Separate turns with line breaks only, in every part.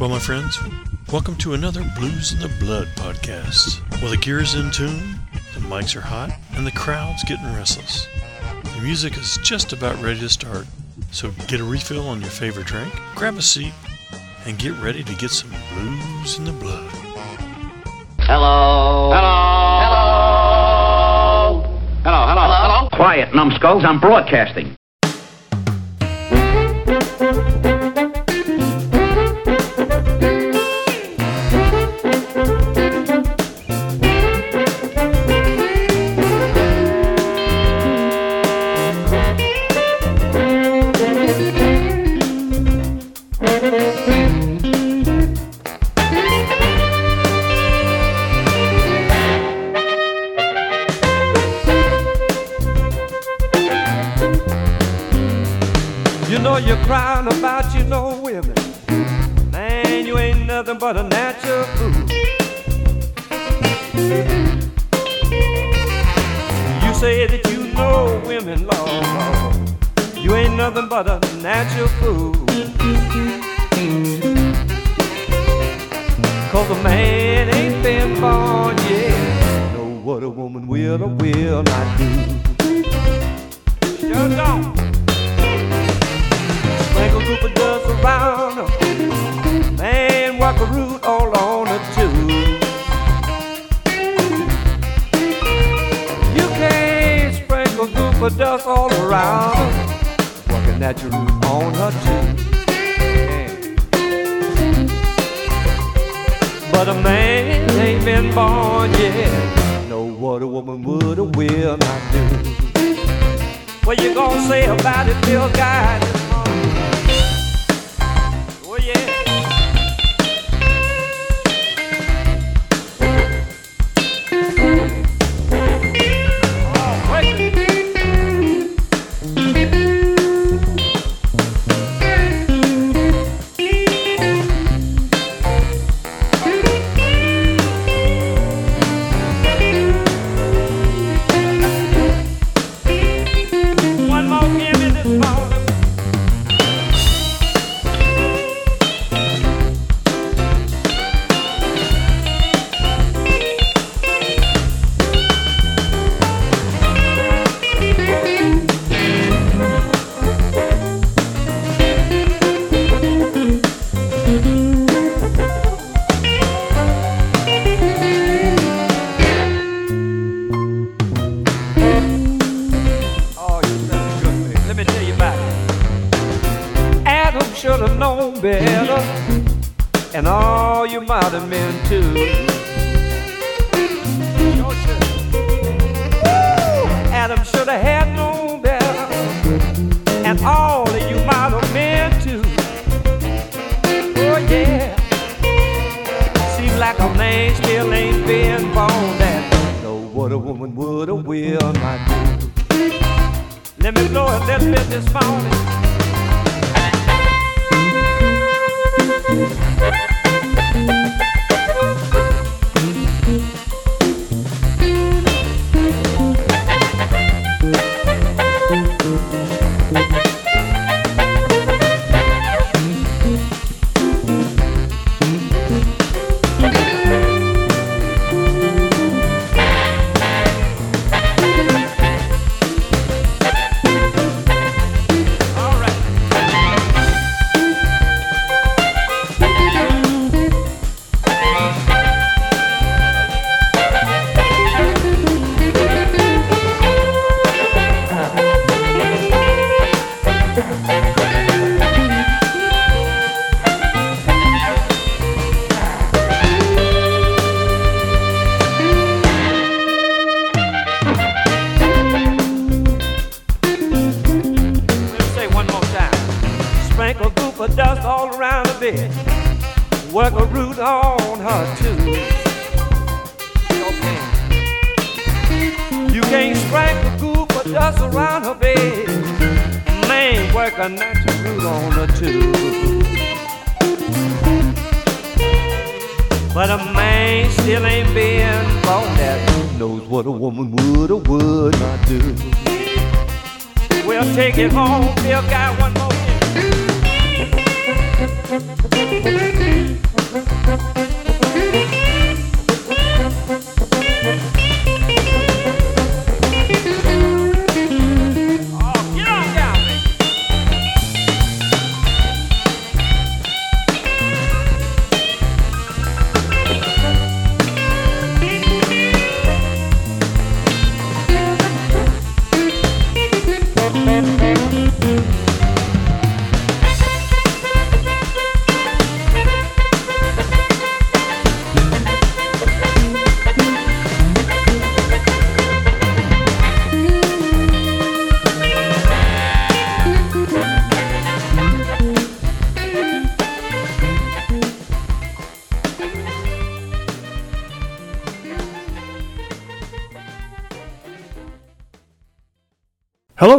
Well, my friends, welcome to another Blues in the Blood podcast. Well, the gear's in tune, the mics are hot, and the crowd's getting restless. The music is just about ready to start, so get a refill on your favorite drink, grab a seat, and get ready to get some blues in the blood.
Hello. Hello. Hello. Hello. Hello. Hello. Quiet, numbskulls. I'm broadcasting.
Group dust all around her. Walking at your root on her too. But a man ain't been born yet. Know what a woman would or will not do. What you gonna say about it, Bill Guy? Or will not do. Let me blow a little bit this morning.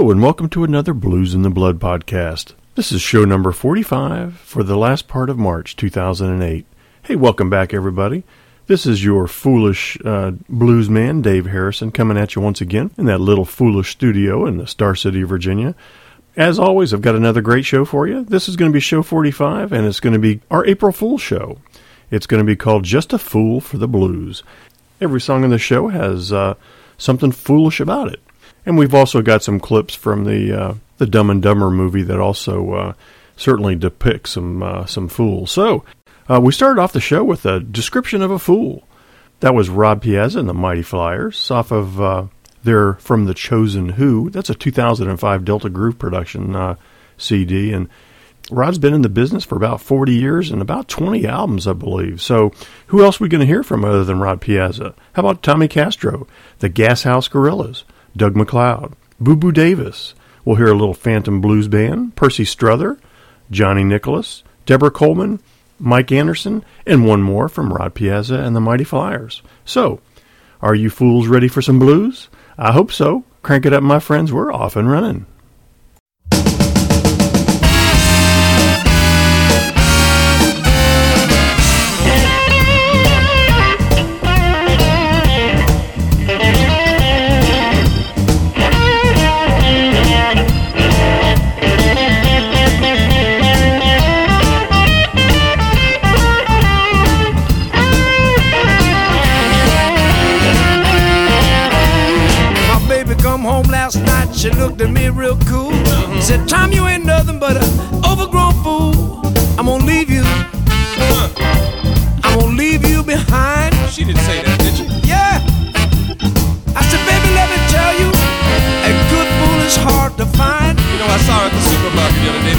Hello, and welcome to another Blues in the Blood podcast. This is show number 45 for the last part of March 2008. Hey, welcome back, everybody. This is your foolish uh, blues man, Dave Harrison, coming at you once again in that little foolish studio in the Star City, Virginia. As always, I've got another great show for you. This is going to be show 45, and it's going to be our April Fool show. It's going to be called Just a Fool for the Blues. Every song in the show has uh, something foolish about it. And we've also got some clips from the uh, the Dumb and Dumber movie that also uh, certainly depicts some uh, some fools. So uh, we started off the show with a description of a fool. That was Rod Piazza and the Mighty Flyers off of uh, their For the Chosen Who. That's a 2005 Delta Groove production uh, CD. And Rod's been in the business for about 40 years and about 20 albums, I believe. So who else are we going to hear from other than Rod Piazza? How about Tommy Castro, the Gas House Gorillas, Doug MacLeod, Boo Boo Davis? We'll hear a little Phantom Blues Band, Percy Strother, Johnny Nicholas, Deborah Coleman, Mike Anderson, and one more from Rod Piazza and the Mighty Flyers. So, are you fools ready for some blues? I hope so. Crank it up, my friends. We're off and running.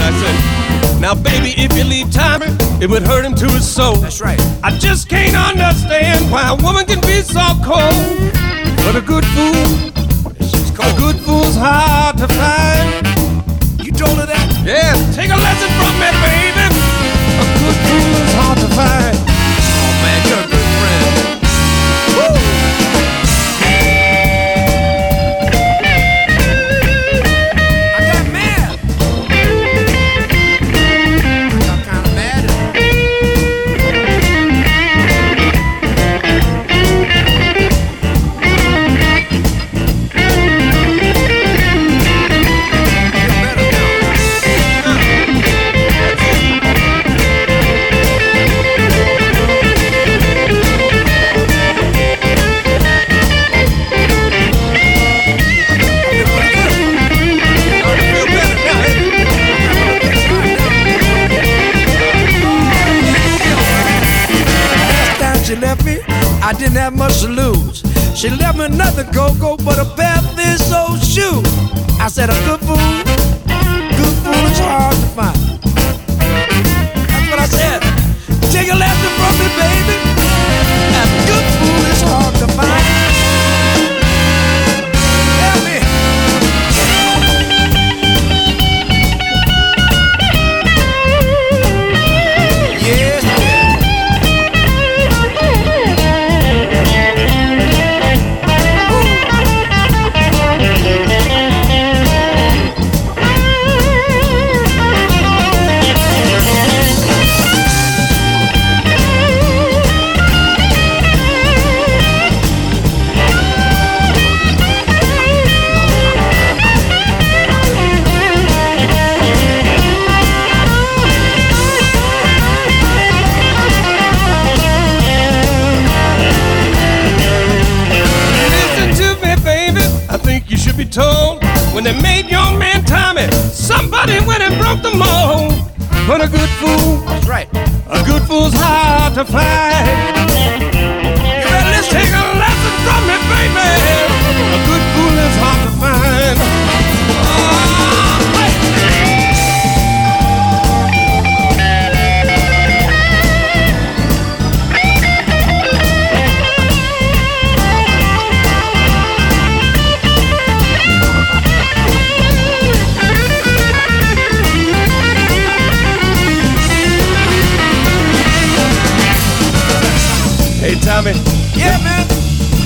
I said,
Now, baby, if you leave Tommy, it would hurt him to his soul.
That's right.
I just can't understand why a woman can be so cold. But a good fool,
She's
called
a
good fool's hard to find.
You told her that?
Yeah, take a lesson from me, baby. A good fool is hard to find.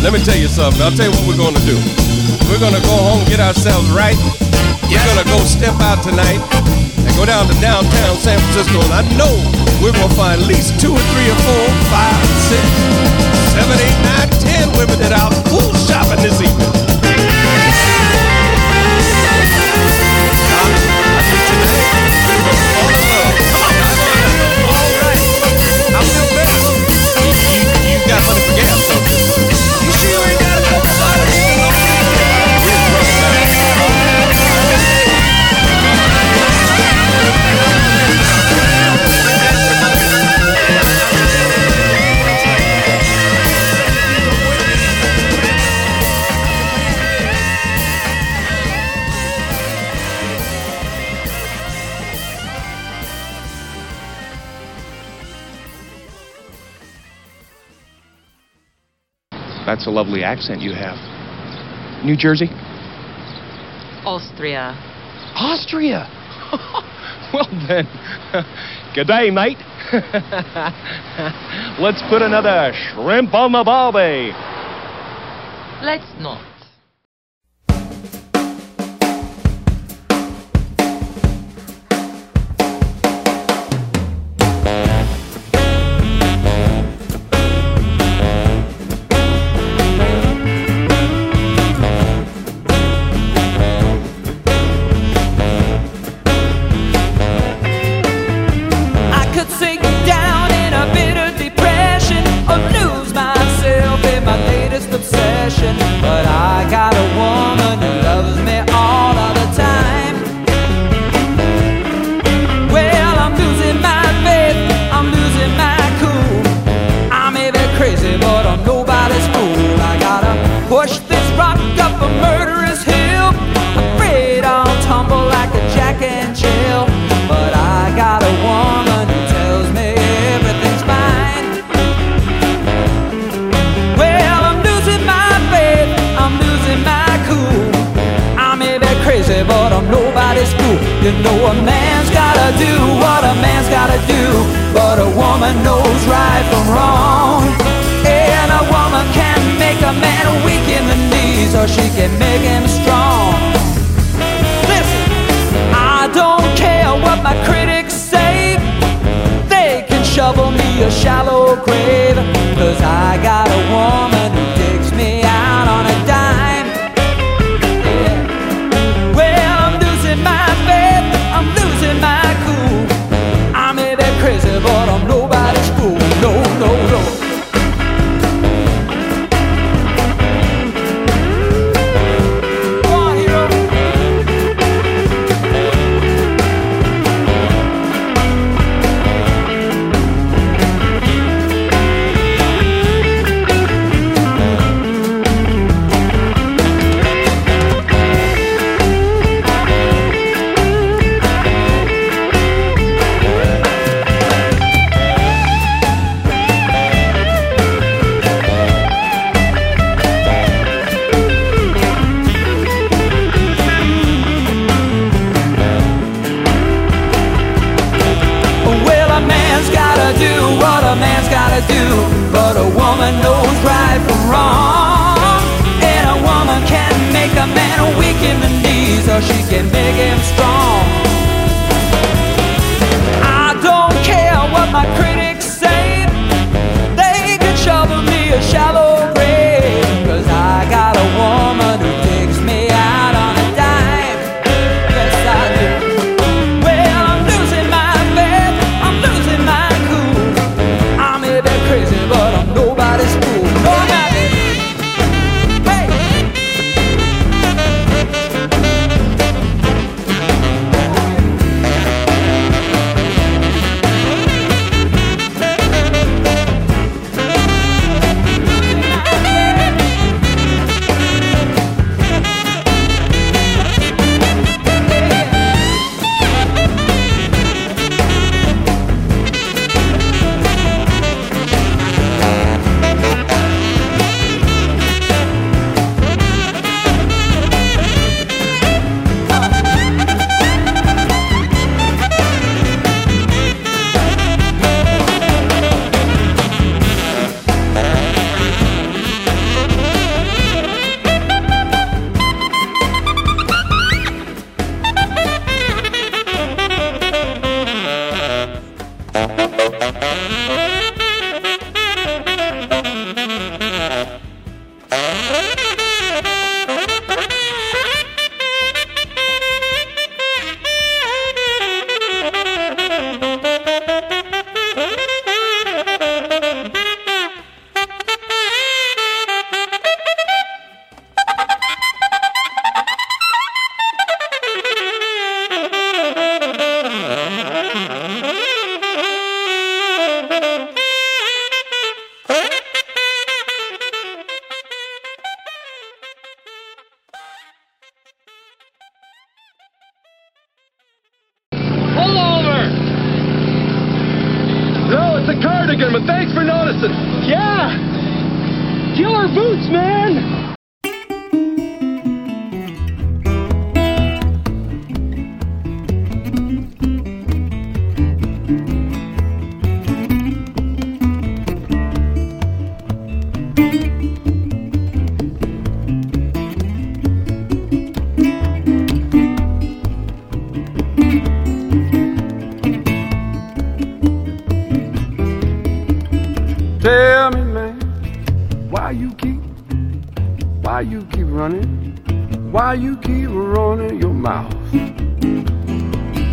Let me tell you something. I'll tell you what we're gonna do. We're gonna go home, get ourselves right. We're gonna go step out tonight and go down to downtown San Francisco. And I know we're gonna find at least two or three or four, five, six, seven, eight, nine, ten women that are fool shopping this evening.
lovely accent you have. New Jersey?
Austria.
Austria? well then, good day, mate. Let's put another shrimp on the barbie.
Let's not.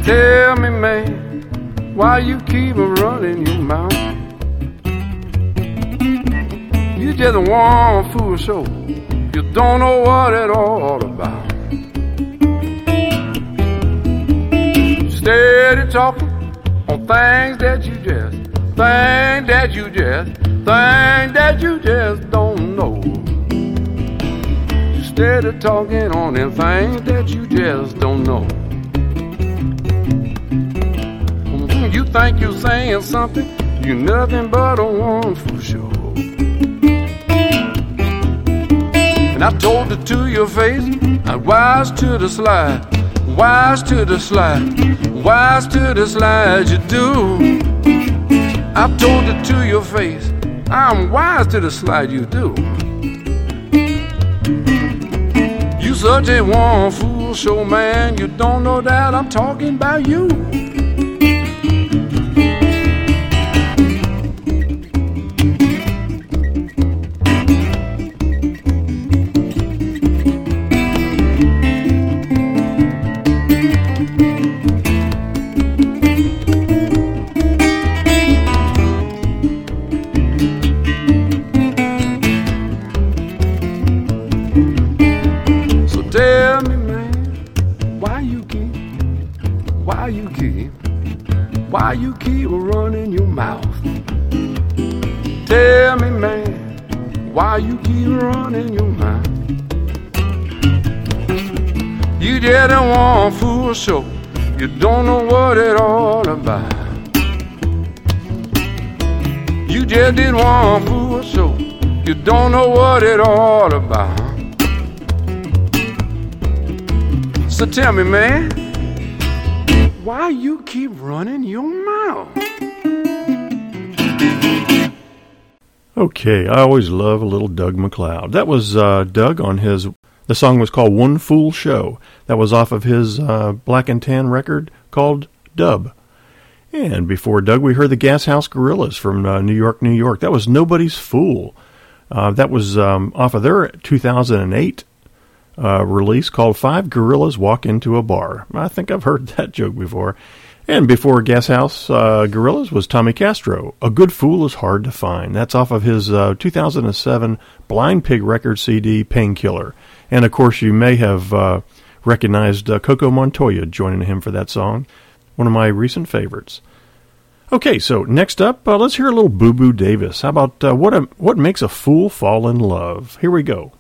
Tell me, man, why you keep running your mouth? You just a one fool show, you don't know what it all about. Steady talking on things that you just, things that you just, things that you just don't know. You steady talking on them things that you just don't know. Think you're saying something, you're nothing but a one fool show. And I told it to your face, I'm wise to the slide, wise to the slide, wise to the slide you do. I told it to your face, I'm wise to the slide you do. You such a one fool show man, you don't know that I'm talking about you. Don't know what it all about. You just did one fool show, you don't know what it all about. So tell me, man, why you keep running your mouth?
Okay, I always love a little Doug MacLeod. That was uh, Doug on his. The song was called "One Fool Show." That was off of his uh, Black and Tan record called "Dubb." And before Doug, we heard the Gas House Gorillas from uh, New York, New York. That was "Nobody's Fool." Uh, that was um, off of their 2008 uh, release called Five Gorillas Walk Into a Bar. I think I've heard that joke before. And before Gas House uh, Gorillas was Tommy Castro. A Good Fool is Hard to Find. That's off of his uh, 2007 Blind Pig record CD, Painkiller. And of course, you may have uh, recognized uh, Coco Montoya joining him for that song. One of my recent favorites. Okay, so next up, uh, let's hear a little Boo Boo Davis. How about uh, what a, what makes a fool fall in love? Here we go.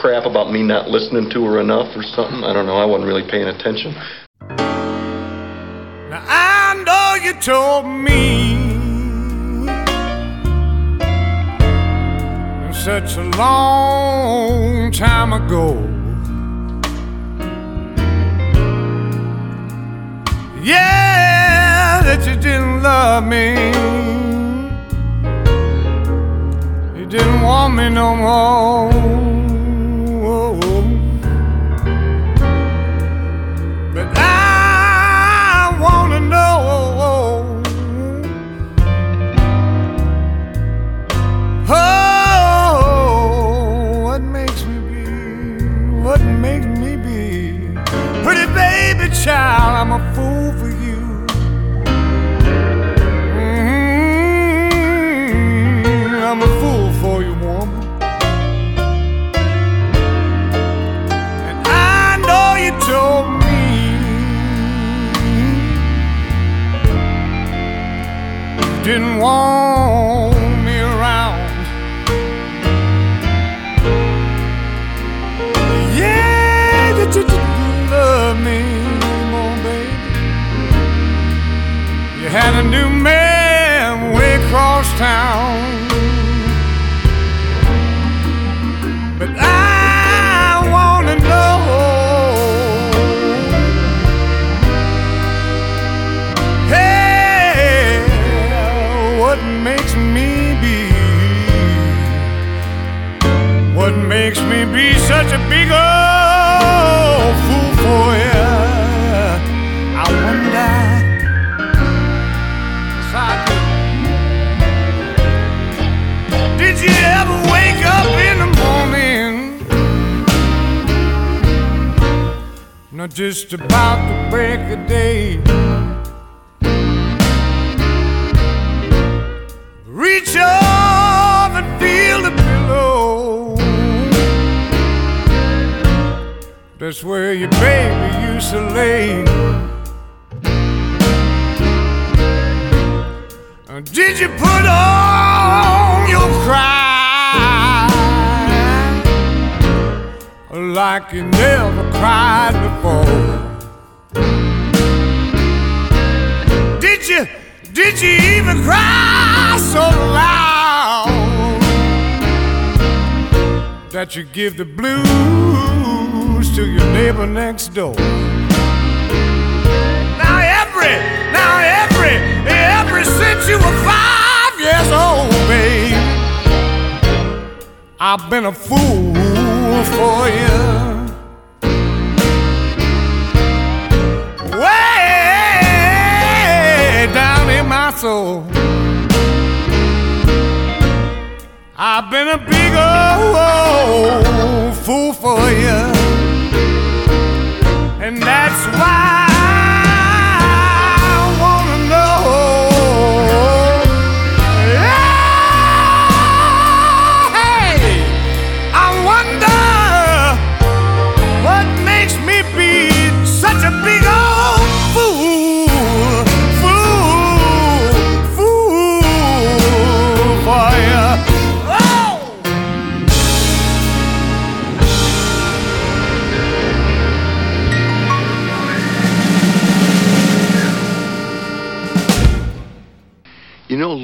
Crap about me not listening to her enough or something. I don't know. I wasn't really paying attention.
Now I know you told me such a long time ago. Yeah, that you didn't love me. You didn't want me no more. Did you put on your cry like you never cried before? Did you, did you even cry so loud that you give the blues to your neighbor next door? Now every, now every, since you were five years old, babe, I've been a fool for you. Way down in my soul. I've been a big old fool for you. And that's why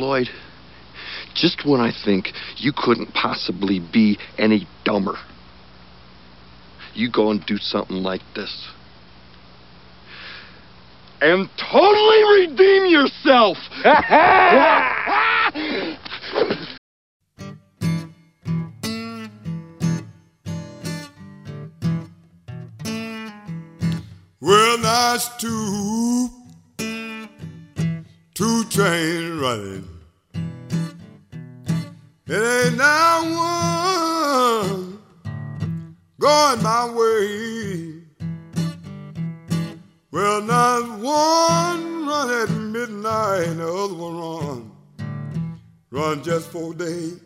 Lloyd, just when I think you couldn't possibly be any dumber, you go and do something like this. And totally redeem yourself!
Well, that's two, two trains running. It ain't now one going my way. Well, not one run at midnight, the other one run, run just for days,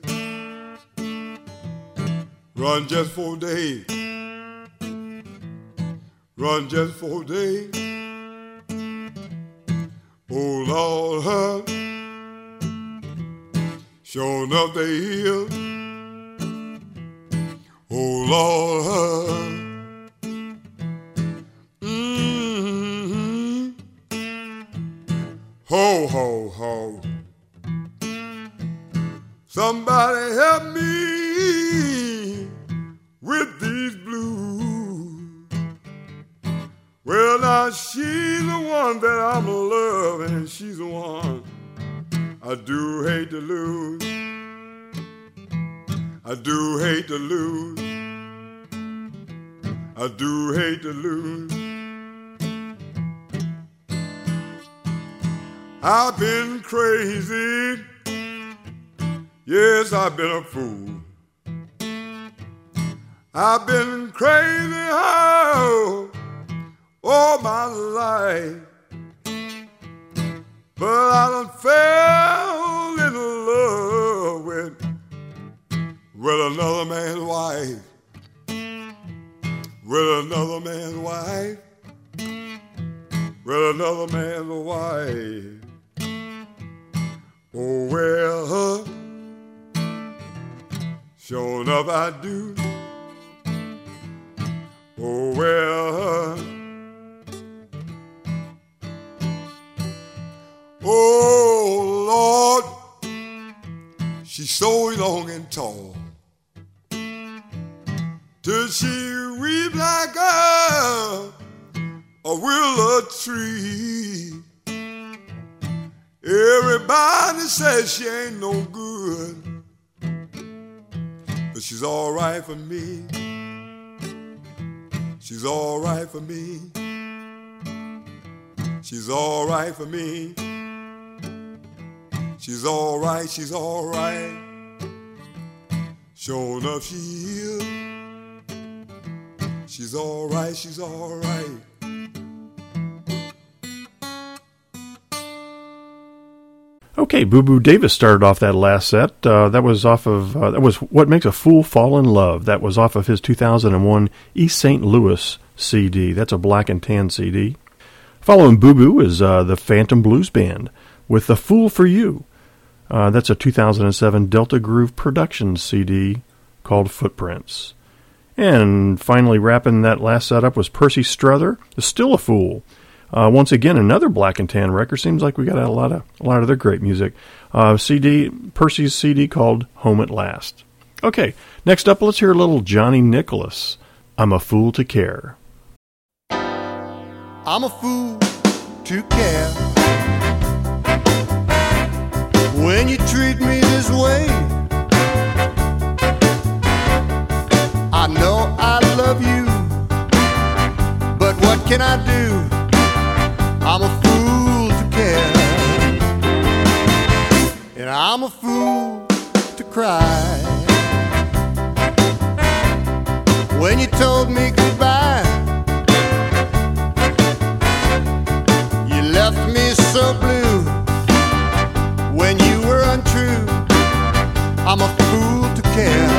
run just for days. Run just for days. Oh Lord, huh? Sure enough they here. Oh Lord. Mm-hmm. Ho, ho, ho. Somebody help me with these blues. Well, now she's the one that I'm loving, she's the one I do hate to lose. I do hate to lose. I do hate to lose. I've been crazy. Yes, I've been a fool. I've been crazy how all my life. But I don't fell I do. Oh, well, uh, Oh Lord, she's so long and tall. Till she weep like a willow tree. Everybody says she ain't no good, she's all right for me. She's all right for me. She's all right for me. She's all right, she's all right. Sure enough, she is. She's all right, she's all right.
Okay, Boo Boo Davis started off that last set. Uh, that was off of uh, that was what makes a fool fall in love. That was off of his 2001 East St. Louis CD. That's a black and tan CD. Following Boo Boo is uh, the Phantom Blues Band with "The Fool for You." Uh, that's a 2007 Delta Groove Productions CD called Footprints. And finally, wrapping that last set up was Percy Strother, "Still a Fool." Uh, once again, another black and tan record. Seems like we got a lot of a lot of their great music. Uh, CD Percy's CD called "Home at Last." Okay, next up, let's hear a little Johnny Nicholas. I'm a fool to care.
I'm a fool to care when you treat me this way. I know I love you, but what can I do? And I'm a fool to cry. When you told me goodbye, you left me so blue. When you were untrue, I'm a fool to care.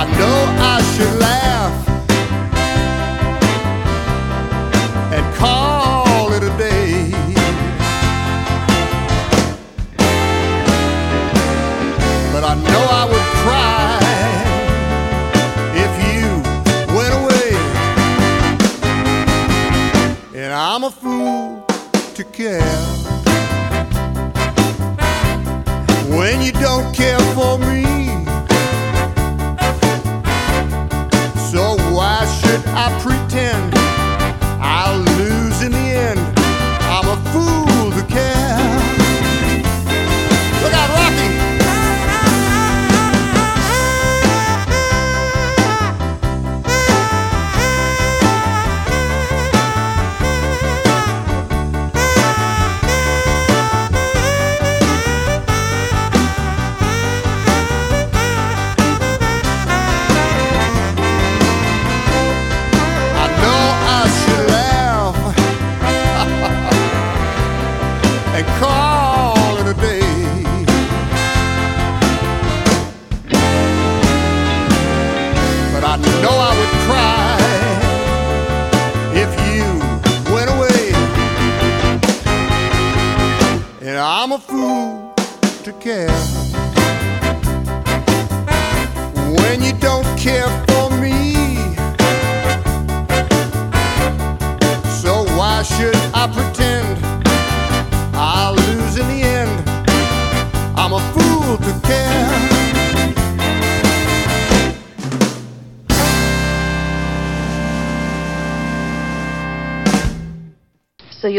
I know I should laugh a fool to care. When you don't care for me, so why should I pretend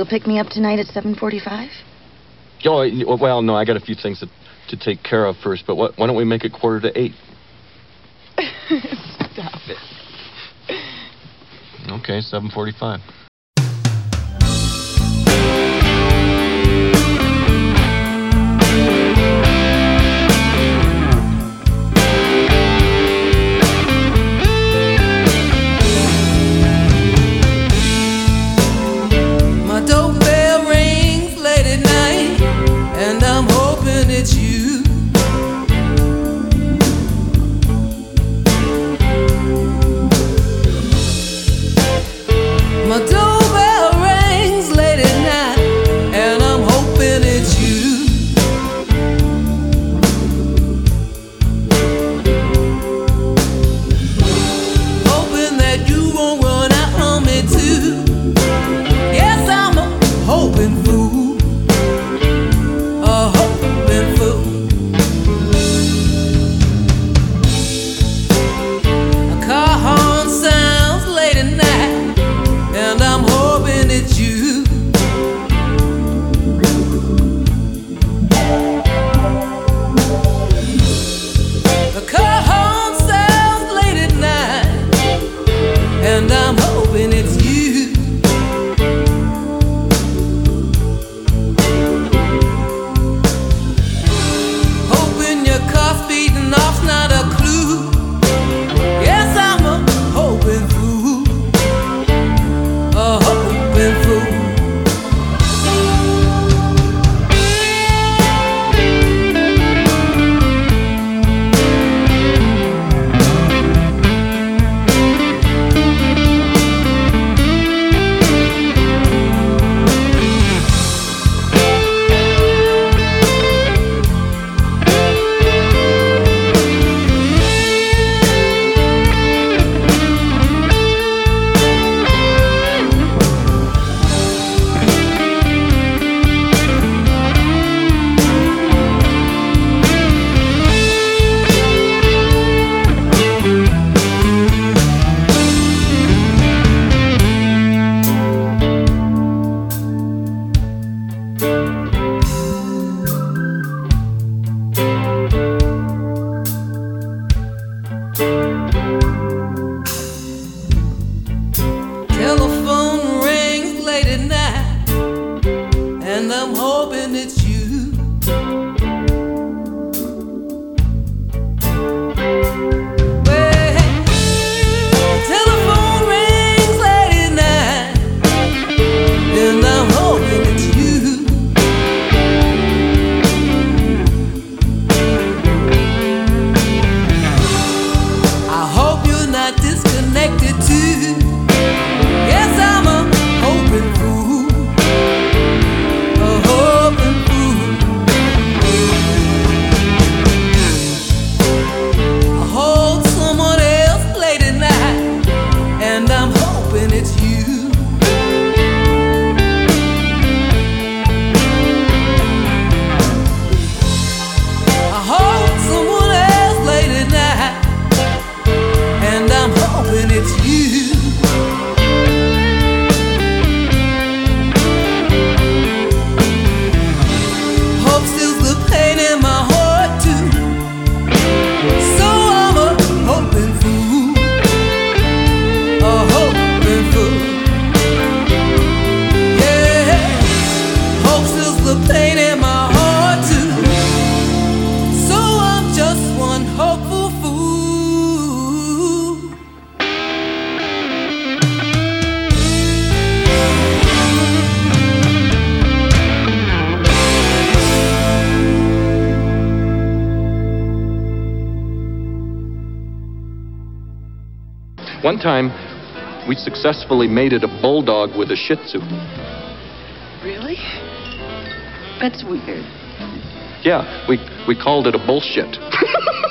pick me up tonight at 7.45?
Oh, well, no, I got a few things to, to take care of first, but what, why don't we make it quarter to eight?
Stop it.
Okay, 7.45.
One
time, we successfully mated a bulldog with a shih tzu.
Really? That's weird.
Yeah, we, we called it a bullshit.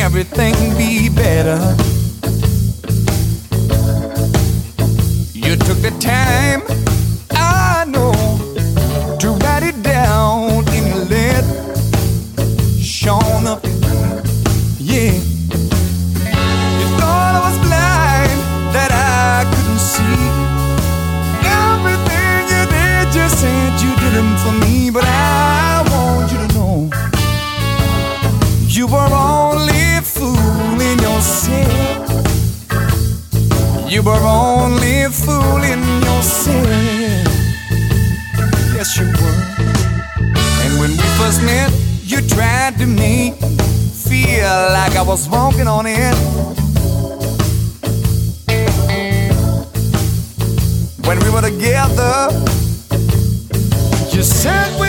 everything be better. You took the time You're only fooling yourself. Yes, you were. And when we first met, you tried to make feel like I was walking on it. When we were together, you said.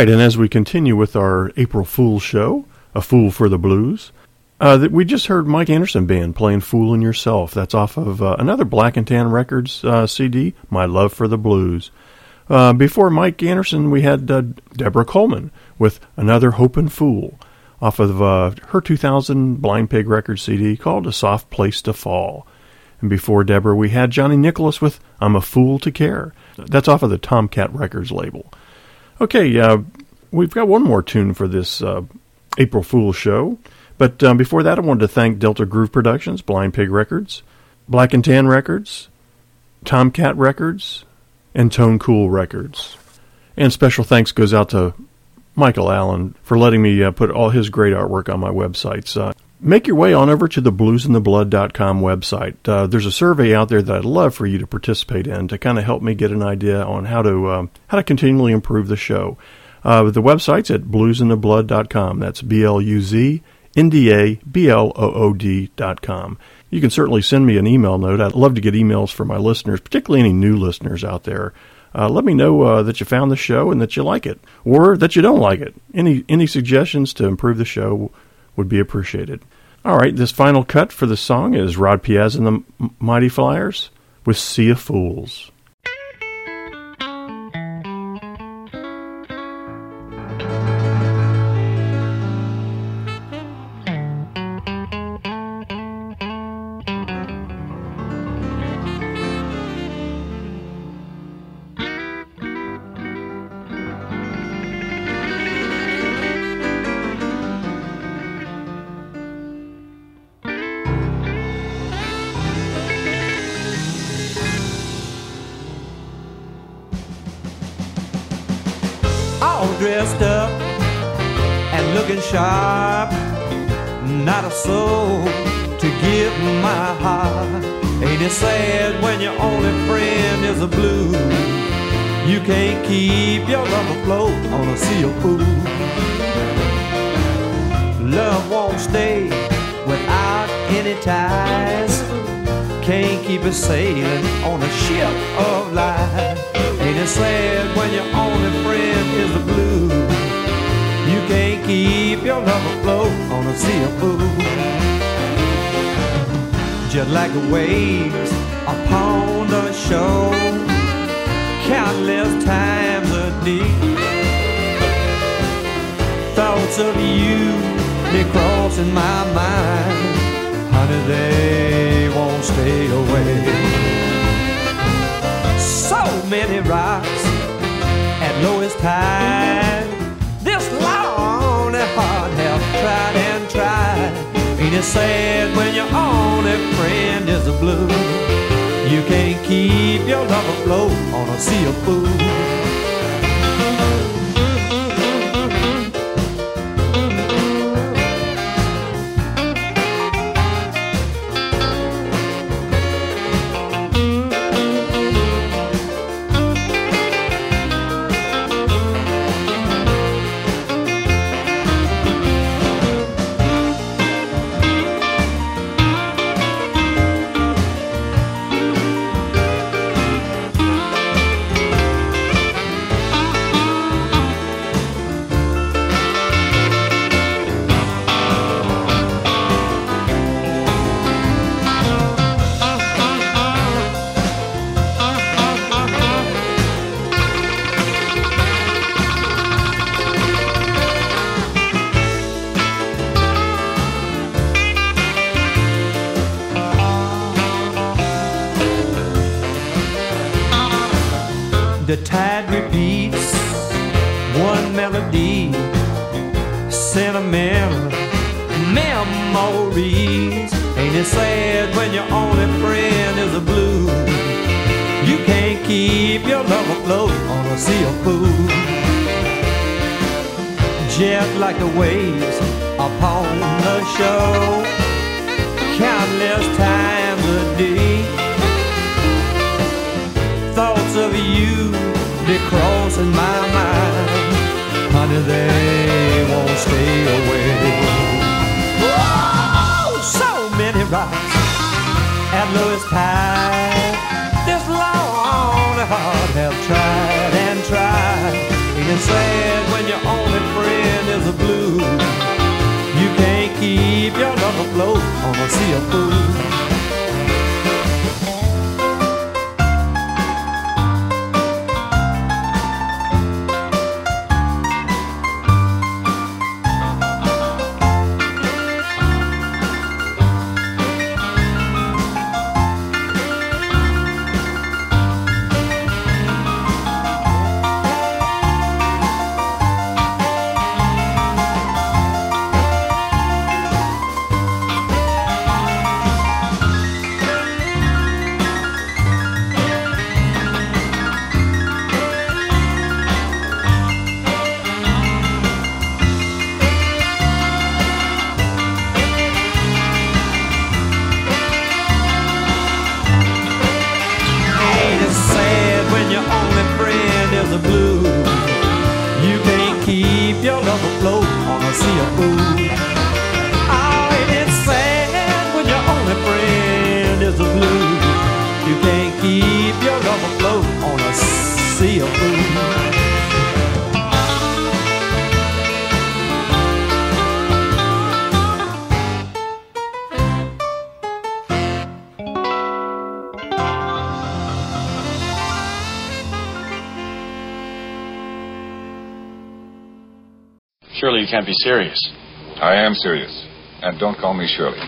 Right, and
as we continue with our April Fool's show, A Fool for the Blues, uh, that we just heard Mike Anderson Band playing "Foolin' Yourself." That's off of uh, another Black and Tan Records uh, CD, "My Love for the Blues." Uh, before Mike Anderson, we had uh, Deborah Coleman with another "Hoping Fool" off of uh, her 2000 Blind Pig Records CD called "A Soft Place to Fall." And before Deborah, we had Johnny Nicholas with "I'm a Fool to Care." That's off of the Tomcat Records label. Okay, uh, we've got one more tune for this uh, April Fool's show. But um, before that, I wanted to thank Delta Groove Productions, Blind Pig Records, Black and Tan Records, Tomcat Records, and Tone Cool Records. And special thanks goes out to Michael Allen for letting me uh, put all his great artwork on my websites. Uh, make your way on over to the bluzndablood.com website. Uh, there's a survey out there that I'd love for you to participate in to kind of help me get an idea on how to um, how to continually improve the show. Uh, the website's at bluzndablood.com. That's B L U Z N-D-A-B-L-O-O-D dot com. You can certainly send me an email note. I'd love to get emails from my listeners, particularly any new listeners out there. Uh, let me know uh, that you found the show and that you like it, or that you don't like it. Any any suggestions to improve the show would be appreciated. All right, this final cut for the song is Rod Piazza and the Mighty Flyers with Sea of Fools.
Stay without any ties. Can't keep a sailing on a ship of life. Ain't it sad when your only friend is the blue? You can't keep your love afloat on a sea of blue. Just like the waves upon the shore, countless times a day. Thoughts of you, they crossing my mind. Honey, they won't stay away. So many rocks at lowest tide. This lonely heart have tried and tried. Ain't it sad when your only friend is the blue? You can't keep your love afloat on a sea of fools. The tide repeats one melody, sentimental memories. Ain't it sad when your only friend is a blue? You can't keep your love afloat on a sea of fools. Just like the waves upon the shore, countless times a day you be crossing my mind. Honey, they won't stay away. Oh, so many rocks at Lewis Pie. This long and hard have tried and tried. And it's sad when your only friend is a blue. You can't keep your love afloat on a sea of blue. Can't
be serious.
I am serious. And don't call me Shirley.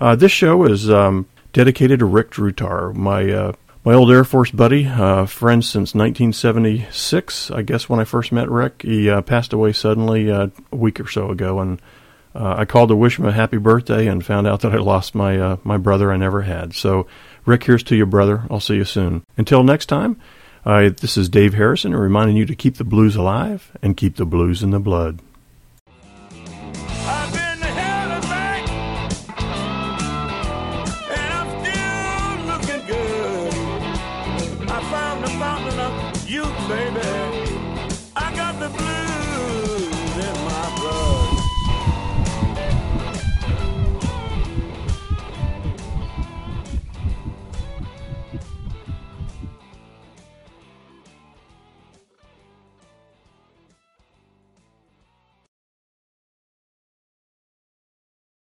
Uh, this show is um, dedicated to Rick Drutar, my uh, my old Air Force buddy, uh, friend since 1976. I guess when I first met Rick, he uh, passed away suddenly uh, a week or so ago, and uh, I called to wish him a happy birthday and found out that I lost my uh, my brother I never had. So, Rick, here's to your brother. I'll see you soon. Until next time, uh, this is Dave Harrison reminding you to keep the blues alive and keep the blues in the blood. I've been